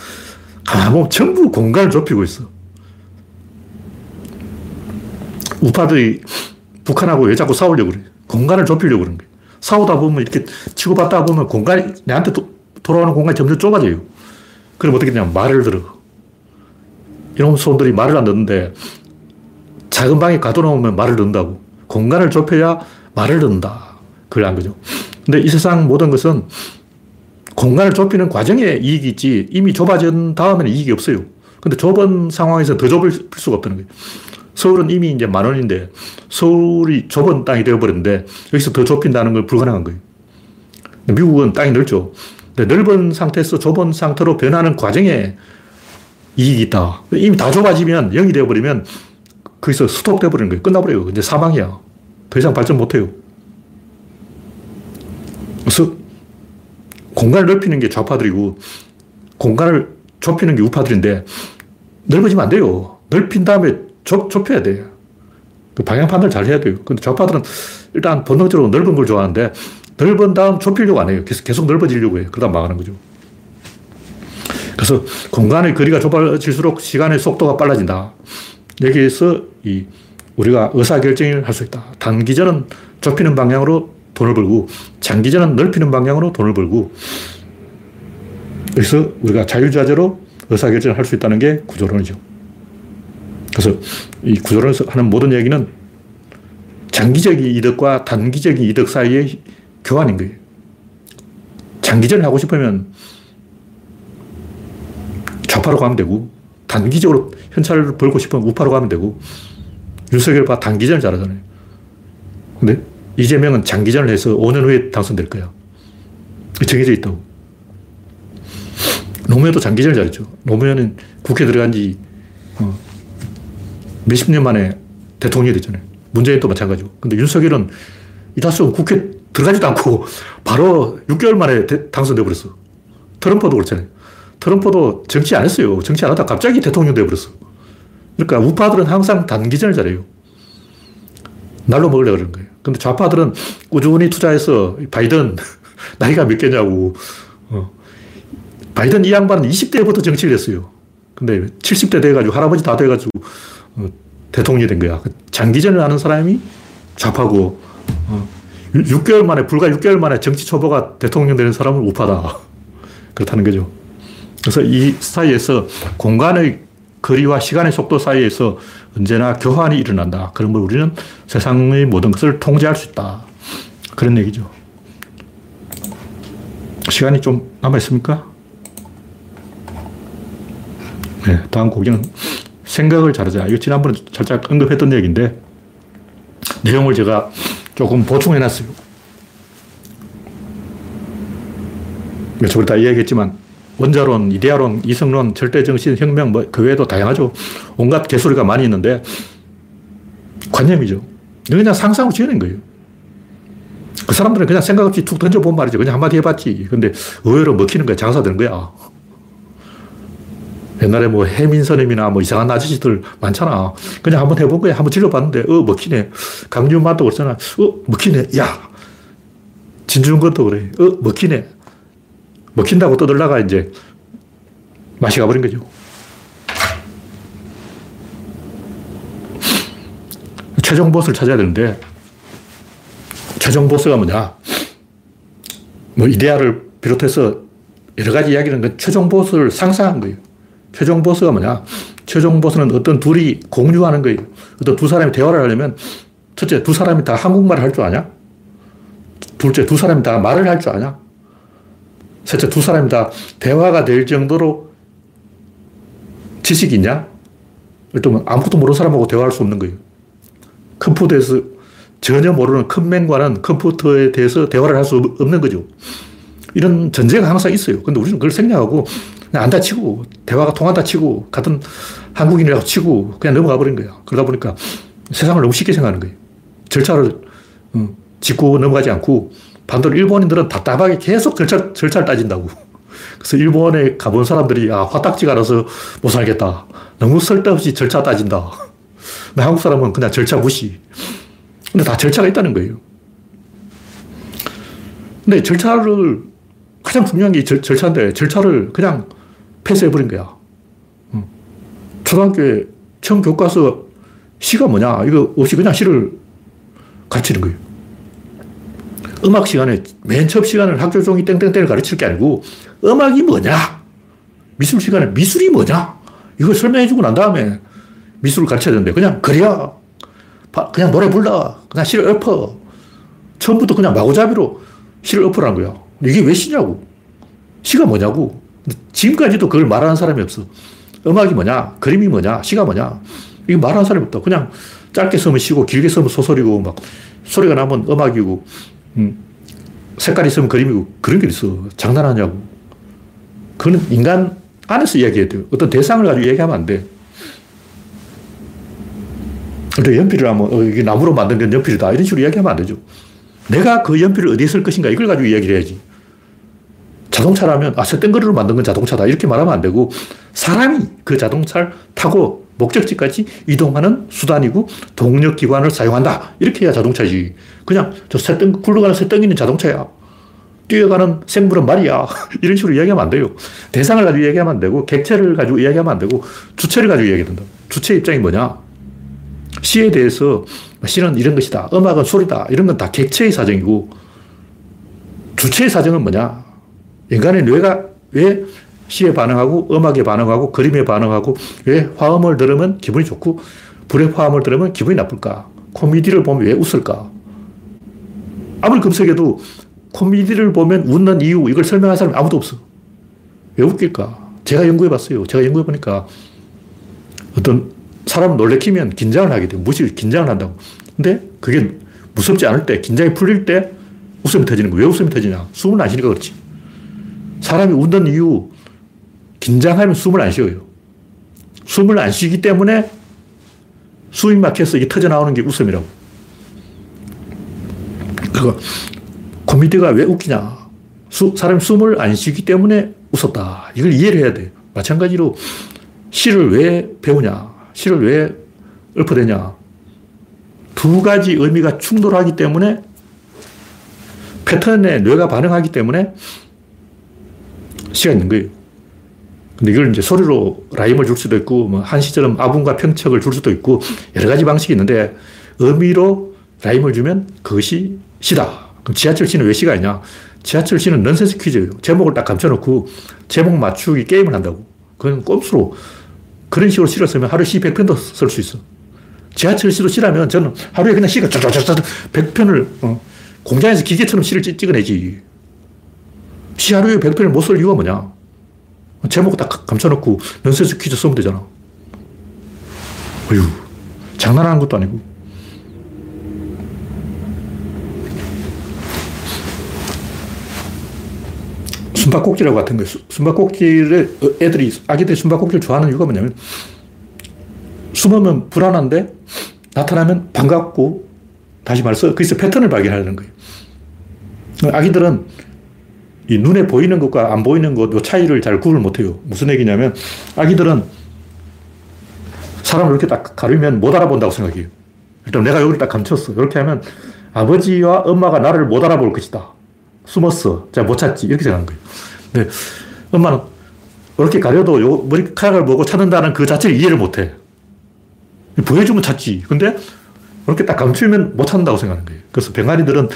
가만 보면 전부 공간을 좁히고 있어. 우파들이 북한하고 왜 자꾸 싸우려고 그래? 공간을 좁히려고 그러는 거예요. 싸우다 보면 이렇게 치고받다 보면 공간이, 내한테 도, 돌아오는 공간이 점점 좁아져요. 그럼 어떻게 되냐 말을 들어. 이런 손들이 말을 안 듣는데 작은 방에 가둬놓으면 말을 듣는다고. 공간을 좁혀야 말을 듣는다. 그걸 한 거죠. 근데 이 세상 모든 것은 공간을 좁히는 과정에 이익이 있지 이미 좁아진 다음에는 이익이 없어요. 근데 좁은 상황에서 더 좁을 수가 없다는 거예요. 서울은 이미 이제 만 원인데 서울이 좁은 땅이 되어버렸는데 여기서 더 좁힌다는 건 불가능한 거예요. 미국은 땅이 넓죠. 근데 넓은 상태에서 좁은 상태로 변하는 과정에 이익이 있다. 이미 다 좁아지면 0이 되어버리면 거기서 스톱 되어버리는 거예요. 끝나버려요. 이제 사망이야. 더 이상 발전 못 해요. 그래서 공간을 넓히는 게 좌파들이고 공간을 좁히는 게 우파들인데 넓어지면 안 돼요. 넓힌 다음에 좁, 좁혀야 돼요. 그 방향 판단을 잘 해야 돼요. 근데 좌파들은 일단 본능적으로 넓은 걸 좋아하는데 넓은 다음 좁히려고 안 해요. 계속, 계속 넓어지려고 해요. 그러다 망하는 거죠. 그래서 공간의 거리가 좁아질수록 시간의 속도가 빨라진다. 여기에서 이 우리가 의사결정을 할 수 있다. 단기전은 좁히는 방향으로 돈을 벌고 장기전은 넓히는 방향으로 돈을 벌고 그래서 우리가 자유자재로 의사결정을 할 수 있다는 게 구조론이죠. 그래서 이 구조론에서 하는 모든 얘기는 장기적인 이득과 단기적인 이득 사이의 교환인 거예요. 장기전을 하고 싶으면 좌파로 가면 되고 단기적으로 현찰을 벌고 싶으면 우파로 가면 되고 윤석열 봐 단기전을 잘하잖아요. 근데 이재명은 장기전을 해서 5년 후에 당선될 거야. 정해져 있다고. 노무현도 장기전을 잘했죠. 노무현은 국회 들어간 지 어, 몇십 년 만에 대통령이 됐잖아요. 문재인도 마찬가지고. 근데 윤석열은 이다수 국회 들어가지도 않고 바로 6개월 만에 당선돼 버렸어. 트럼프도 그렇잖아요. 트럼프도 정치 안 했어요. 정치 안 하다 갑자기 대통령 돼 버렸어. 그러니까 우파들은 항상 단기전을 잘해요. 날로 먹으려고 그러는 거예요. 근데 좌파들은 꾸준히 투자해서 바이든 나이가 몇 개냐고. 어. 바이든 이 양반은 20대부터 정치를 했어요. 근데 70대 돼가지고 할아버지 다 돼가지고 어, 대통령이 된 거야. 장기전을 하는 사람이 좌파고 어. 6개월 만에 불과 6개월 만에 정치 초보가 대통령 되는 사람은 우파다. 그렇다는 거죠. 그래서 이 사이에서 공간의 거리와 시간의 속도 사이에서 언제나 교환이 일어난다. 그러면 우리는 세상의 모든 것을 통제할 수 있다. 그런 얘기죠. 시간이 좀 남아있습니까? 네, 다음 곡기는 생각을 잘하자. 이거 지난번에 살짝 언급했던 얘기인데, 내용을 제가 조금 보충해 놨어요. 저번에 다 이야기했지만, 원자론, 이데아론, 이성론, 절대정신, 혁명, 뭐, 그 외에도 다양하죠. 온갖 개소리가 많이 있는데, 관념이죠. 그냥 상상으로 지어낸 거예요. 그 사람들은 그냥 생각 없이 툭 던져본 말이죠. 그냥 한마디 해봤지. 근데 의외로 먹히는 거야. 장사되는 거야. 옛날에 뭐 해민선임이나 뭐 이상한 아저씨들 많잖아. 그냥 한번 해본 거야. 한번 질러봤는데, 어, 먹히네. 강준만도 그렇잖아. 어, 먹히네. 야. 진중권도 그래. 어, 먹히네. 먹힌다고 떠들다가 이제 맛이 가버린 거죠. 최종 보스를 찾아야 되는데, 최종 보스가 뭐냐? 뭐, 이데아를 비롯해서 여러 가지 이야기는 그 최종 보스를 상상한 거예요. 최종 보스가 뭐냐? 최종 보스는 어떤 둘이 공유하는 거예요. 어떤 두 사람이 대화를 하려면, 첫째, 두 사람이 다 한국말을 할 줄 아냐? 둘째, 두 사람이 다 말을 할 줄 아냐? 셋째, 두 사람이 다 대화가 될 정도로 지식이 있냐? 일단 아무것도 모르는 사람하고 대화할 수 없는 거예요. 컴퓨터에서 전혀 모르는 컴맹과는 컴퓨터에 대해서 대화를 할 수 없는 거죠. 이런 전제가 항상 있어요. 근데 우리는 그걸 생략하고 그냥 안다 치고 대화가 통한다 치고 같은 한국인이라고 치고 그냥 넘어가 버린 거예요. 그러다 보니까 세상을 너무 쉽게 생각하는 거예요. 절차를 짚고 넘어가지 않고 반대로 일본인들은 답답하게 계속 절차, 절차를 따진다고. 그래서 일본에 가본 사람들이 아, 화딱지가 나서 못 살겠다. 너무 쓸데없이 절차 따진다. 근데 한국 사람은 그냥 절차 무시. 근데 다 절차가 있다는 거예요. 근데 절차를 가장 중요한 게 절, 절차인데 절차를 그냥 폐쇄해버린 거야. 초등학교에 처음 교과서 시가 뭐냐 이거 없이 그냥 시를 가르치는 거예요. 음악 시간에 맨 처음 시간을 학교 종이 땡땡땡을 가르칠 게 아니고 음악이 뭐냐? 미술 시간에 미술이 뭐냐? 이걸 설명해 주고 난 다음에 미술을 가르쳐야 되는데 그냥 그래야 그냥 노래 불러. 그냥 시를 엎어. 처음부터 그냥 마구잡이로 시를 엎으라는 거야. 이게 왜 시냐고. 시가 뭐냐고. 지금까지도 그걸 말하는 사람이 없어. 음악이 뭐냐? 그림이 뭐냐? 시가 뭐냐? 이거 말하는 사람이 없다. 그냥 짧게 쓰면 시고 길게 쓰면 소설이고 막 소리가 나면 음악이고 음, 색깔 있으면 그림이고 그런 게 있어. 장난하냐고. 그건 인간 안에서 이야기해야 돼요. 어떤 대상을 가지고 얘기하면 안 돼. 근데 연필을 하면 어, 이게 나무로 만든 건 연필이다. 이런 식으로 이야기하면 안 되죠. 내가 그 연필을 어디에 쓸 것인가 이걸 가지고 이야기를 해야지. 자동차라면 아, 쇳덩거리로 만든 건 자동차다. 이렇게 말하면 안 되고 사람이 그 자동차를 타고 목적지까지 이동하는 수단이고 동력 기관을 사용한다. 이렇게 해야 자동차지. 그냥 저 새덩, 굴러가는 새덩이는 자동차야. 뛰어가는 생물은 말이야. 이런 식으로 이야기하면 안 돼요. 대상을 가지고 이야기하면 안 되고, 객체를 가지고 이야기하면 안 되고, 주체를 가지고 이야기해야 된다. 주체 입장이 뭐냐? 시에 대해서 시는 이런 것이다. 음악은 소리다. 이런 건 다 객체의 사정이고 주체의 사정은 뭐냐? 인간의 뇌가 왜 시에 반응하고 음악에 반응하고 그림에 반응하고 왜 화음을 들으면 기분이 좋고 불의 화음을 들으면 기분이 나쁠까? 코미디를 보면 왜 웃을까? 아무리 검색해도 코미디를 보면 웃는 이유 이걸 설명할 사람이 아무도 없어. 왜 웃길까? 제가 연구해 봤어요. 제가 연구해 보니까 어떤 사람 놀래키면 긴장을 하게 돼요. 무시 긴장을 한다고. 근데 그게 무섭지 않을 때, 긴장이 풀릴 때 웃음이 터지는 거예요. 왜 웃음이 터지냐? 숨을 안 쉬니까 그렇지. 사람이 웃는 이유, 긴장하면 숨을 안 쉬어요. 숨을 안 쉬기 때문에 숨이 막혀서 이게 터져 나오는 게 웃음이라고. 그거, 코미디가 왜 웃기냐? 수, 사람이 숨을 안 쉬기 때문에 웃었다. 이걸 이해를 해야 돼. 마찬가지로 시를 왜 배우냐? 시를 왜 읊어대냐? 두 가지 의미가 충돌하기 때문에 패턴에 뇌가 반응하기 때문에 시가 있는 거예요. 근데 이걸 이제 소리로 라임을 줄 수도 있고, 뭐 한시처럼 압운과 평측을 줄 수도 있고, 여러 가지 방식이 있는데, 의미로 라임을 주면 그것이 시다. 그럼 지하철 시는 왜 시가 있냐? 지하철 시는 넌센스 퀴즈예요. 제목을 딱 감춰놓고, 제목 맞추기 게임을 한다고. 그건 꼼수로. 그런 식으로 쓰면 하루 시 100편도 쓸 수 있어. 지하철 시도 시라면 저는 하루에 그냥 시가 쫙쫙쫙 100편을, 어, 공장에서 기계처럼 시를 찍어내지. 시 하루에 100편을 못 쓸 이유가 뭐냐? 제목 딱 감춰놓고 넌센스 퀴즈 쓰면 되잖아. 어휴, 장난하는 것도 아니고. 숨바꼭질하고 같은 거예요. 숨바꼭질을 어, 애들이, 아기들이 숨바꼭질 좋아하는 이유가 뭐냐면 숨으면 불안한데 나타나면 반갑고 다시 말해서 거기서 패턴을 발견하려는 거예요. 아기들은 이 눈에 보이는 것과 안 보이는 것, 요 차이를 잘 구분을 못 해요. 무슨 얘기냐면, 아기들은 사람을 이렇게 딱 가리면 못 알아본다고 생각해요. 일단 내가 여기를 딱 감췄어. 이렇게 하면 아버지와 엄마가 나를 못 알아볼 것이다. 숨었어. 자, 못 찾지. 이렇게 생각하는 거예요. 근데 엄마는 이렇게 가려도 요 머리카락을 보고 찾는다는 그 자체를 이해를 못 해. 보여주면 찾지. 근데 이렇게 딱 감추면 못 찾는다고 생각하는 거예요. 그래서 병아리들은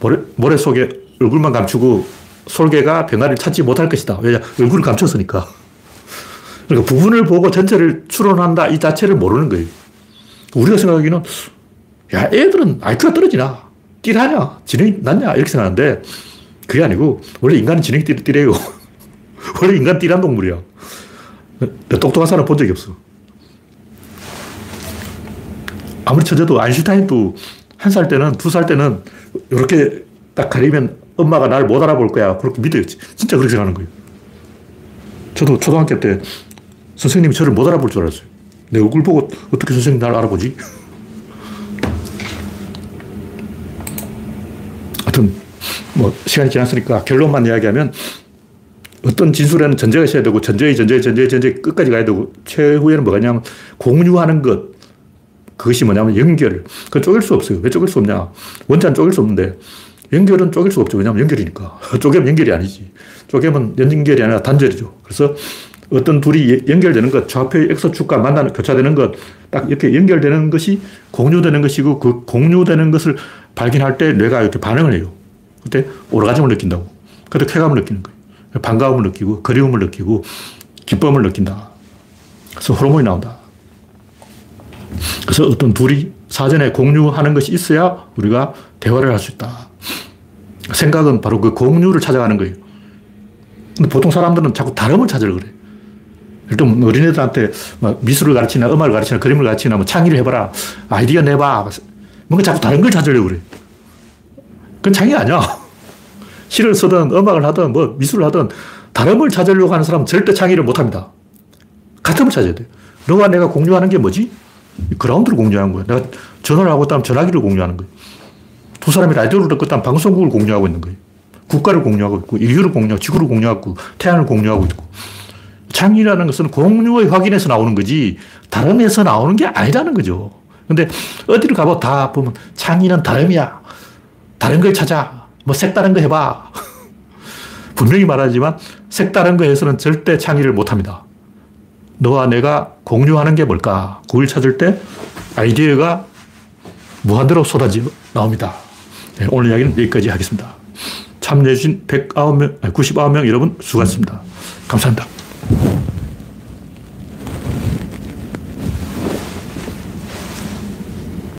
모래, 모래 속에 얼굴만 감추고 솔개가 병아리를 찾지 못할 것이다. 왜냐? 얼굴을 감췄으니까. 그러니까 부분을 보고 전체를 추론한다 이 자체를 모르는 거예요. 우리가 생각하기는 야 애들은 IQ가 떨어지나 띠하냐 지능이 낮냐 이렇게 생각하는데 그게 아니고 원래 인간은 지능이 띠래요. 원래 인간 띠란 동물이야. 똑똑한 사람 본 적이 없어. 아무리 쳐져도 아인슈타인도 한 살 때는 두 살 때는 이렇게 딱 가리면 엄마가 날 못 알아볼 거야. 그렇게 믿어요. 진짜 그렇게 생각하는 거예요. 저도 초등학교 때 선생님이 저를 못 알아볼 줄 알았어요. 내 얼굴 보고 어떻게 선생님 날 알아보지? 하여튼, 뭐, 시간이 지났으니까 결론만 이야기하면 어떤 진술에는 전제가 있어야 되고, 전제의 전제의 전제의 전제 끝까지 가야 되고, 최후에는 뭐가 냐면 공유하는 것. 그것이 뭐냐면 연결. 그건 쪼갤 수 없어요. 왜 쪼갤 수 없냐? 원자는 쪼갤 수 없는데, 연결은 쪼갤 수 없죠. 왜냐하면 연결이니까. 쪼개면 연결이 아니지. 쪼개면 연결이 아니라 단절이죠. 그래서 어떤 둘이 연결되는 것, 좌표의 X축과 만나는, 교차되는 것, 딱 이렇게 연결되는 것이 공유되는 것이고 그 공유되는 것을 발견할 때 뇌가 이렇게 반응을 해요. 그때 오르가즘을 느낀다고. 그때 쾌감을 느끼는 거예요. 반가움을 느끼고, 그리움을 느끼고, 기쁨을 느낀다. 그래서 호르몬이 나온다. 그래서 어떤 둘이 사전에 공유하는 것이 있어야 우리가 대화를 할 수 있다. 생각은 바로 그 공유를 찾아가는 거예요. 근데 보통 사람들은 자꾸 다름을 찾으려 그래. 일단 어린애들한테 미술을 가르치나 음악을 가르치나 그림을 가르치나 뭐 창의를 해봐라. 아이디어 내봐. 뭔가 자꾸 다른 걸 찾으려고 그래. 그건 창의 아니야. 시를 쓰든 음악을 하든 뭐 미술을 하든 다름을 찾으려고 하는 사람은 절대 창의를 못 합니다. 같은 걸 찾아야 돼. 너와 내가 공유하는 게 뭐지? 그라운드를 공유하는 거야. 내가 전화를 하고 있다면 전화기를 공유하는 거야. 두 사람이 라디오를 듣고 있다면 방송국을 공유하고 있는 거예요. 국가를 공유하고 있고, 인류를 공유하고, 지구를 공유하고, 태양을 공유하고 있고. 창의라는 것은 공유의 확인에서 나오는 거지, 다름에서 나오는 게 아니라는 거죠. 근데 어디를 가봐 다 보면 창의는 다름이야. 다른 걸 찾아. 뭐 색다른 거 해봐. 분명히 말하지만 색다른 거에서는 절대 창의를 못 합니다. 너와 내가 공유하는 게 뭘까? 그걸 찾을 때 아이디어가 무한대로 쏟아져 나옵니다. 네, 오늘 이야기는 여기까지 하겠습니다. 참여해주신 109명, 99명 여러분 수고하셨습니다. 감사합니다.